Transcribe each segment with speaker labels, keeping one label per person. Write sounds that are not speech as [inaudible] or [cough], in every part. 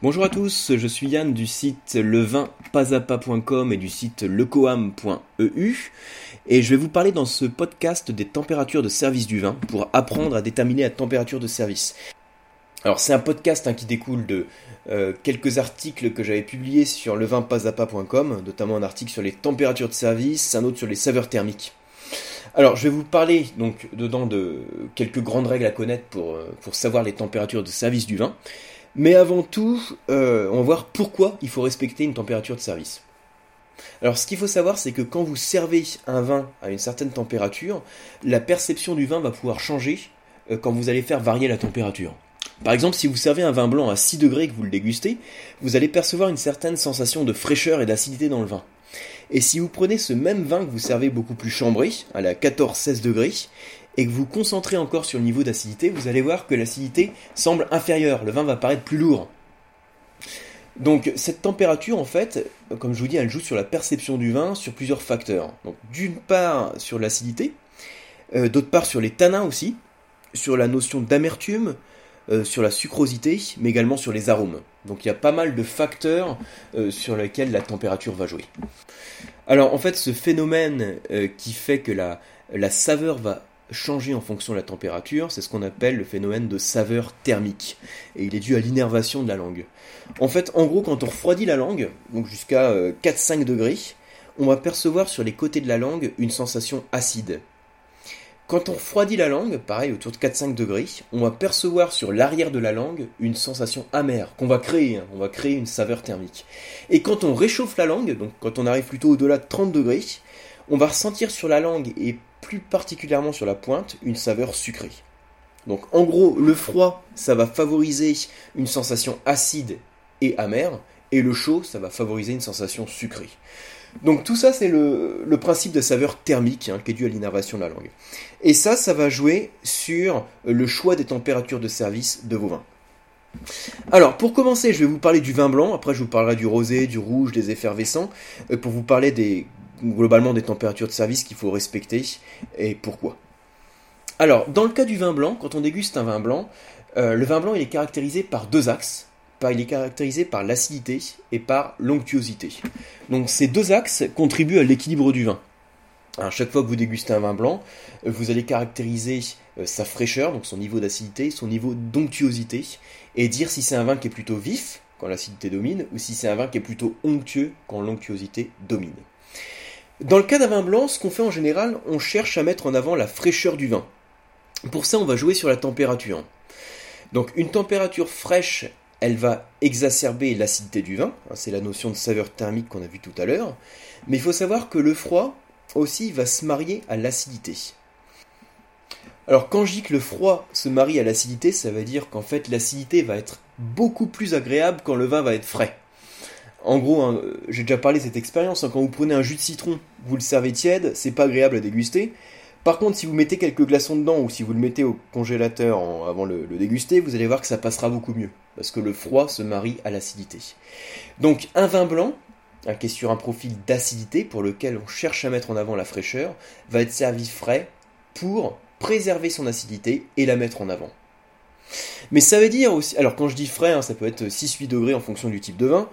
Speaker 1: Bonjour à tous, je suis Yann du site levinpasapa.com et du site lecoam.eu et je vais vous parler dans ce podcast des températures de service du vin pour apprendre à déterminer la température de service. Alors c'est un podcast hein, qui découle de euh, quelques articles que j'avais publiés sur levinpasapa.com, notamment un article sur les températures de service, un autre sur les saveurs thermiques. Alors, je vais vous parler donc dedans de quelques grandes règles à connaître pour, euh, pour savoir les températures de service du vin. Mais avant tout, euh, on va voir pourquoi il faut respecter une température de service. Alors ce qu'il faut savoir, c'est que quand vous servez un vin à une certaine température, la perception du vin va pouvoir changer euh, quand vous allez faire varier la température. Par exemple, si vous servez un vin blanc à 6 degrés et que vous le dégustez, vous allez percevoir une certaine sensation de fraîcheur et d'acidité dans le vin. Et si vous prenez ce même vin que vous servez beaucoup plus chambré, à la 14-16 degrés, et que vous concentrez encore sur le niveau d'acidité, vous allez voir que l'acidité semble inférieure, le vin va paraître plus lourd. Donc cette température, en fait, comme je vous dis, elle joue sur la perception du vin sur plusieurs facteurs. Donc d'une part sur l'acidité, euh, d'autre part sur les tanins aussi, sur la notion d'amertume, euh, sur la sucrosité, mais également sur les arômes. Donc il y a pas mal de facteurs euh, sur lesquels la température va jouer. Alors en fait, ce phénomène qui fait que la, la saveur va changer en fonction de la température, c'est ce qu'on appelle le phénomène de saveur thermique. Et il est dû à l'innervation de la langue. En fait, en gros, quand on refroidit la langue, donc jusqu'à 4-5 euh, degrés, on va percevoir sur les côtés de la langue une sensation acide. Quand on refroidit la langue, pareil autour de 4-5 degrés, on va percevoir sur l'arrière de la langue une sensation amère qu'on va créer, hein. on va créer une saveur thermique. Et quand on réchauffe la langue, donc quand on arrive plutôt au-delà de 30 degrés, on va ressentir sur la langue et plus particulièrement sur la pointe, une saveur sucrée. Donc en gros, le froid, ça va favoriser une sensation acide et amère, et le chaud, ça va favoriser une sensation sucrée. Donc tout ça, c'est le, principe de saveur thermique hein, qui est dû à l'innervation de la langue. Et ça, ça va jouer sur le choix des températures de service de vos vins. Alors, pour commencer, je vais vous parler du vin blanc, après je vous parlerai du rosé, du rouge, des effervescents, euh, pour vous parler des globalement des températures de service qu'il faut respecter et pourquoi. Alors, dans le cas du vin blanc, quand on déguste un vin blanc, euh, le vin blanc il est caractérisé par deux axes. Il est caractérisé par l'acidité et par l'onctuosité. Donc ces deux axes contribuent à l'équilibre du vin. À chaque fois que vous dégustez un vin blanc, euh, vous allez caractériser euh, sa fraîcheur, donc son niveau d'acidité, son niveau d'onctuosité, et dire si c'est un vin qui est plutôt vif, quand l'acidité domine, ou si c'est un vin qui est plutôt onctueux, quand l'onctuosité domine. Dans le cas d'un vin blanc, ce qu'on fait en général, on cherche à mettre en avant la fraîcheur du vin. Pour ça, on va jouer sur la température. Donc une température fraîche, elle va exacerber l'acidité du vin, hein, c'est la notion de saveur thermique qu'on a vu tout à l'heure, mais il faut savoir que le froid aussi va se marier à l'acidité. Alors quand je dis que le froid se marie à l'acidité, ça veut dire qu'en fait l'acidité va être beaucoup plus agréable quand le vin va être frais. En gros, hein, j'ai déjà parlé de cette expérience, hein, quand vous prenez un jus de citron, vous le servez tiède, c'est pas agréable à déguster. Par contre, si vous mettez quelques glaçons dedans ou si vous le mettez au congélateur avant le, le déguster, vous allez voir que ça passera beaucoup mieux, parce que le froid se marie à l'acidité. Donc un vin blanc, qui est sur un profil d'acidité pour lequel on cherche à mettre en avant la fraîcheur, va être servi frais pour préserver son acidité et la mettre en avant. Mais ça veut dire aussi, alors quand je dis frais, hein, ça peut être 6-8 degrés en fonction du type de vin,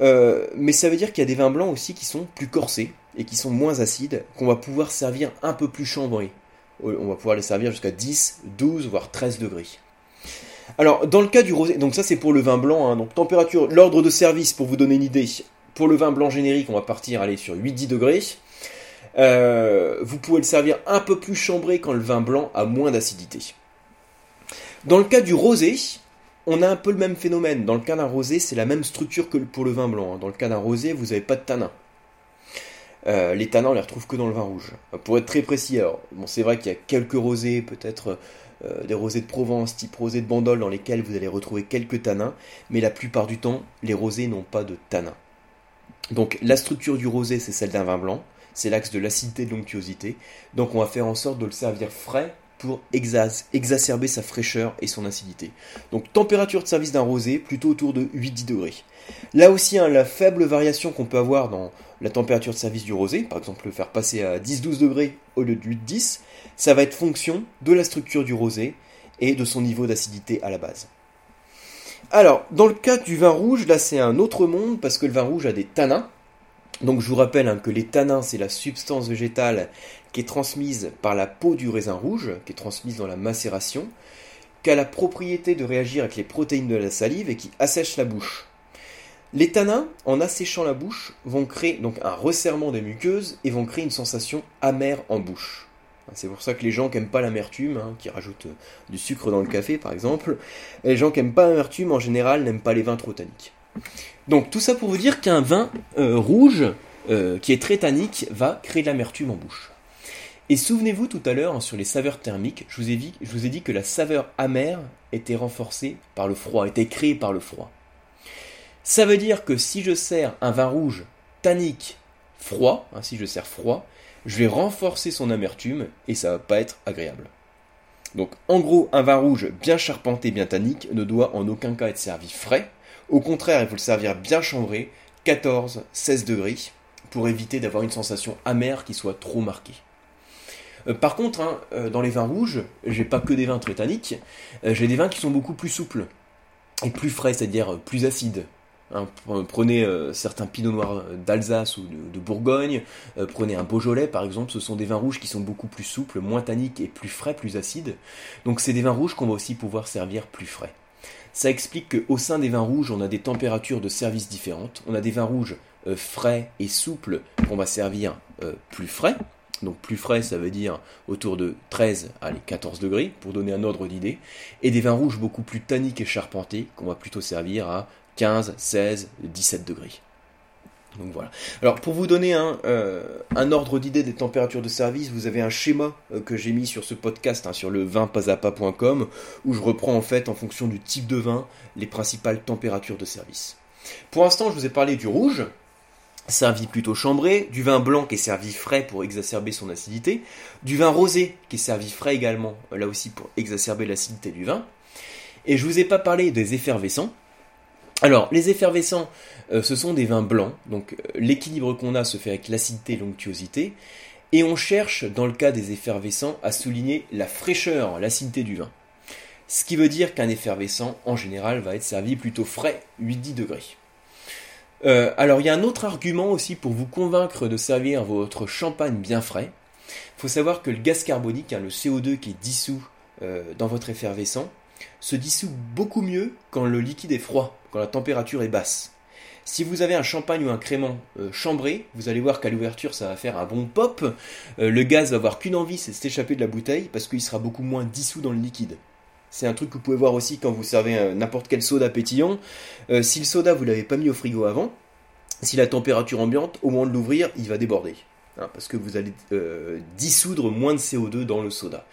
Speaker 1: euh, mais ça veut dire qu'il y a des vins blancs aussi qui sont plus corsés et qui sont moins acides, qu'on va pouvoir servir un peu plus chambrés. On va pouvoir les servir jusqu'à 10, 12, voire 13 degrés. Alors, dans le cas du rosé, donc ça c'est pour le vin blanc, hein, donc température, l'ordre de service pour vous donner une idée, pour le vin blanc générique, on va partir aller sur 8-10 degrés. Euh, vous pouvez le servir un peu plus chambré quand le vin blanc a moins d'acidité. Dans le cas du rosé, on a un peu le même phénomène. Dans le cas d'un rosé, c'est la même structure que pour le vin blanc. Hein. Dans le cas d'un rosé, vous n'avez pas de tanin. Euh, les tanins, on les retrouve que dans le vin rouge. Pour être très précis, alors, bon, c'est vrai qu'il y a quelques rosés, peut-être euh, des rosés de Provence, type rosé de Bandol, dans lesquels vous allez retrouver quelques tanins, mais la plupart du temps, les rosés n'ont pas de tanins. Donc la structure du rosé, c'est celle d'un vin blanc, c'est l'axe de l'acidité et de l'onctuosité. Donc on va faire en sorte de le servir frais pour exacerber sa fraîcheur et son acidité. Donc température de service d'un rosé plutôt autour de 8-10 degrés. Là aussi, hein, la faible variation qu'on peut avoir dans la température de service du rosé, par exemple le faire passer à 10-12 degrés au lieu de 8-10, ça va être fonction de la structure du rosé et de son niveau d'acidité à la base. Alors, dans le cas du vin rouge, là c'est un autre monde parce que le vin rouge a des tanins. Donc je vous rappelle hein, que les tanins, c'est la substance végétale qui est transmise par la peau du raisin rouge, qui est transmise dans la macération, qui a la propriété de réagir avec les protéines de la salive et qui assèche la bouche. Les tanins, en asséchant la bouche, vont créer donc un resserrement des muqueuses et vont créer une sensation amère en bouche. C'est pour ça que les gens qui n'aiment pas l'amertume, hein, qui rajoutent du sucre dans le café par exemple, les gens qui n'aiment pas l'amertume en général n'aiment pas les vins trop tanniques. Donc tout ça pour vous dire qu'un vin euh, rouge euh, qui est très tannique va créer de l'amertume en bouche. Et souvenez-vous tout à l'heure hein, sur les saveurs thermiques, je vous, ai dit, que la saveur amère était renforcée par le froid, était créée par le froid. Ça veut dire que si je sers un vin rouge tannique froid, hein, si je sers froid, je vais renforcer son amertume et ça va pas être agréable. Donc en gros, un vin rouge bien charpenté, bien tannique ne doit en aucun cas être servi frais, au contraire, il faut le servir bien chambré, 14-16 degrés, pour éviter d'avoir une sensation amère qui soit trop marquée. Euh, par contre, hein, euh, dans les vins rouges, j'ai pas que des vins très tanniques, euh, j'ai des vins qui sont beaucoup plus souples et plus frais, c'est-à-dire plus acides. Hein, prenez certains pinots noirs d'Alsace ou de, de Bourgogne, prenez un Beaujolais par exemple, ce sont des vins rouges qui sont beaucoup plus souples, moins tanniques et plus frais, plus acides. Donc c'est des vins rouges qu'on va aussi pouvoir servir plus frais. Ça explique qu'au sein des vins rouges, on a des températures de service différentes. On a des vins rouges euh, frais et souples qu'on va servir euh, plus frais. Donc plus frais, ça veut dire autour de 13 à 14 degrés, pour donner un ordre d'idée. Et des vins rouges beaucoup plus tanniques et charpentés, qu'on va plutôt servir à 15, 16, 17 degrés. Voilà. Alors pour vous donner un, euh, un ordre d'idée des températures de service, vous avez un schéma euh, que j'ai mis sur ce podcast, hein, sur le vinpasapa.com, où je reprends en fait en fonction du type de vin les principales températures de service. Pour l'instant, je vous ai parlé du rouge, servi plutôt chambré, du vin blanc qui est servi frais pour exacerber son acidité, du vin rosé qui est servi frais également, là aussi pour exacerber l'acidité du vin. Et je vous ai pas parlé des effervescents. Alors, les effervescents, euh, ce sont des vins blancs, donc euh, l'équilibre qu'on a se fait avec l'acidité et l'onctuosité, et on cherche, dans le cas des effervescents, à souligner la fraîcheur, l'acidité du vin. Ce qui veut dire qu'un effervescent, en général, va être servi plutôt frais, 8-10 degrés. Euh, alors, il y a un autre argument aussi pour vous convaincre de servir votre champagne bien frais. Il faut savoir que le gaz carbonique, hein, le CO2 qui est dissous dans votre effervescent, se dissout beaucoup mieux quand le liquide est froid, la température est basse. Si vous avez un champagne ou un crément euh, chambré, vous allez voir qu'à l'ouverture ça va faire un bon pop. Euh, le gaz va avoir qu'une envie, c'est de s'échapper de la bouteille parce qu'il sera beaucoup moins dissous dans le liquide. C'est un truc que vous pouvez voir aussi quand vous servez euh, n'importe quel soda pétillant. si le soda vous l'avez pas mis au frigo avant, si la température ambiante, au moment de l'ouvrir, il va déborder. Hein, parce que vous allez dissoudre moins de CO2 dans le soda.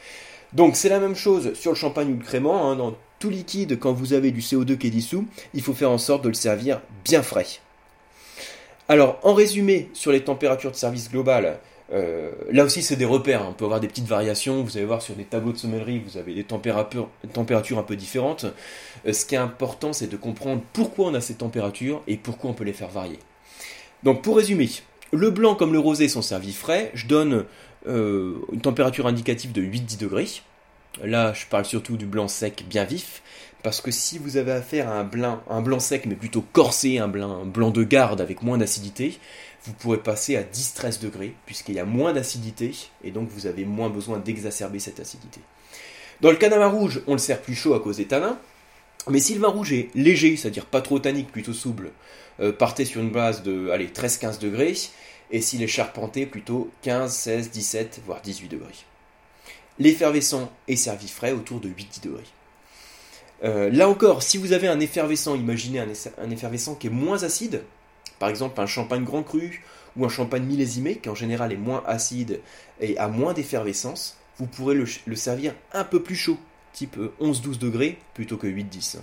Speaker 1: Donc c'est la même chose sur le champagne ou le crément. Hein, liquide, quand vous avez du CO2 qui est dissous, il faut faire en sorte de le servir bien frais. Alors en résumé, sur les températures de service globales, euh, là aussi c'est des repères, on peut avoir des petites variations, vous allez voir sur des tableaux de sommellerie, vous avez des températures, températures un peu différentes. Euh, ce qui est important c'est de comprendre pourquoi on a ces températures et pourquoi on peut les faire varier. Donc pour résumer, le blanc comme le rosé sont servis frais, je donne euh, une température indicative de 8-10 degrés. Là, je parle surtout du blanc sec bien vif, parce que si vous avez affaire à un blanc, un blanc sec mais plutôt corsé, un blanc, blanc de garde avec moins d'acidité, vous pourrez passer à 10-13 degrés, puisqu'il y a moins d'acidité, et donc vous avez moins besoin d'exacerber cette acidité. Dans le canama rouge, on le sert plus chaud à cause des tanins, mais si le vin rouge est léger, c'est-à-dire pas trop tannique, plutôt souple, euh, partez sur une base de 13-15 degrés, et s'il est charpenté, plutôt 15, 16, 17, voire 18 degrés. L'effervescent est servi frais autour de 8-10 degrés. Euh, là encore, si vous avez un effervescent, imaginez un, effervescent qui est moins acide, par exemple un champagne grand cru ou un champagne millésimé qui en général est moins acide et a moins d'effervescence, vous pourrez le, le, servir un peu plus chaud, type 11-12 degrés plutôt que 8-10.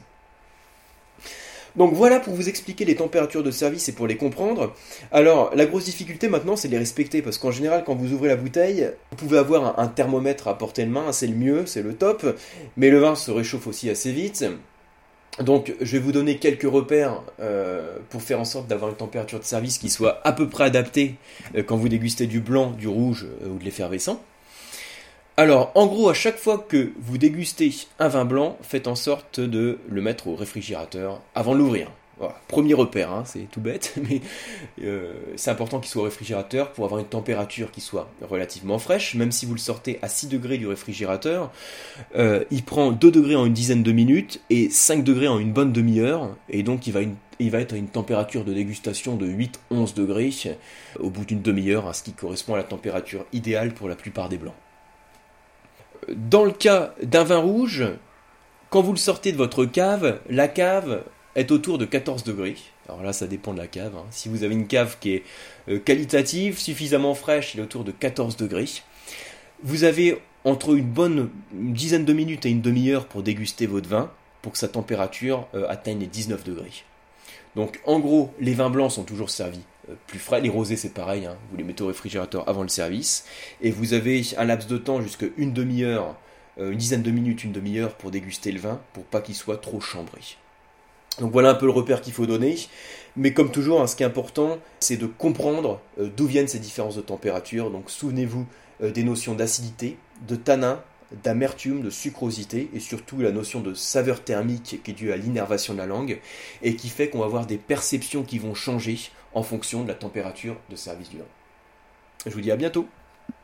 Speaker 1: Donc voilà pour vous expliquer les températures de service et pour les comprendre. Alors la grosse difficulté maintenant c'est de les respecter parce qu'en général quand vous ouvrez la bouteille, vous pouvez avoir un, thermomètre à portée de main, c'est le mieux, c'est le top, mais le vin se réchauffe aussi assez vite. Donc je vais vous donner quelques repères euh, pour faire en sorte d'avoir une température de service qui soit à peu près adaptée euh, quand vous dégustez du blanc, du rouge euh, ou de l'effervescent. Alors, en gros, à chaque fois que vous dégustez un vin blanc, faites en sorte de le mettre au réfrigérateur avant de l'ouvrir. Premier repère, hein, c'est tout bête, [laughs] mais euh, c'est important qu'il soit au réfrigérateur pour avoir une température qui soit relativement fraîche. Même si vous le sortez à 6 degrés du réfrigérateur, euh, il prend 2 degrés en une dizaine de minutes et 5 degrés en une bonne demi-heure. Et donc il va, être à une température de dégustation de 8-11 degrés au bout d'une demi-heure, ce qui correspond à la température idéale pour la plupart des blancs. Dans le cas d'un vin rouge, quand vous le sortez de votre cave, la cave est autour de 14 degrés. Alors là, ça dépend de la cave. Hein. Si vous avez une cave qui est euh, qualitative, suffisamment fraîche, il est autour de 14 degrés. Vous avez entre une bonne dizaine de minutes et une demi-heure pour déguster votre vin, pour que sa température euh, atteigne les 19 degrés. Donc en gros, les vins blancs sont toujours servis plus frais. Les rosés, c'est pareil, hein. vous les mettez au réfrigérateur avant le service. Et vous avez un laps de temps jusqu'à une demi-heure, une dizaine de minutes, une demi-heure pour déguster le vin, pour pas qu'il soit trop chambré. Donc voilà un peu le repère qu'il faut donner. Mais comme toujours, hein, ce qui est important, c'est de comprendre euh, d'où viennent ces différences de température. Donc souvenez-vous euh, des notions d'acidité, de tanin, d'amertume, de sucrosité et surtout la notion de saveur thermique qui est due à l'innervation de la langue et qui fait qu'on va avoir des perceptions qui vont changer en fonction de la température de service du vin. Je vous dis à bientôt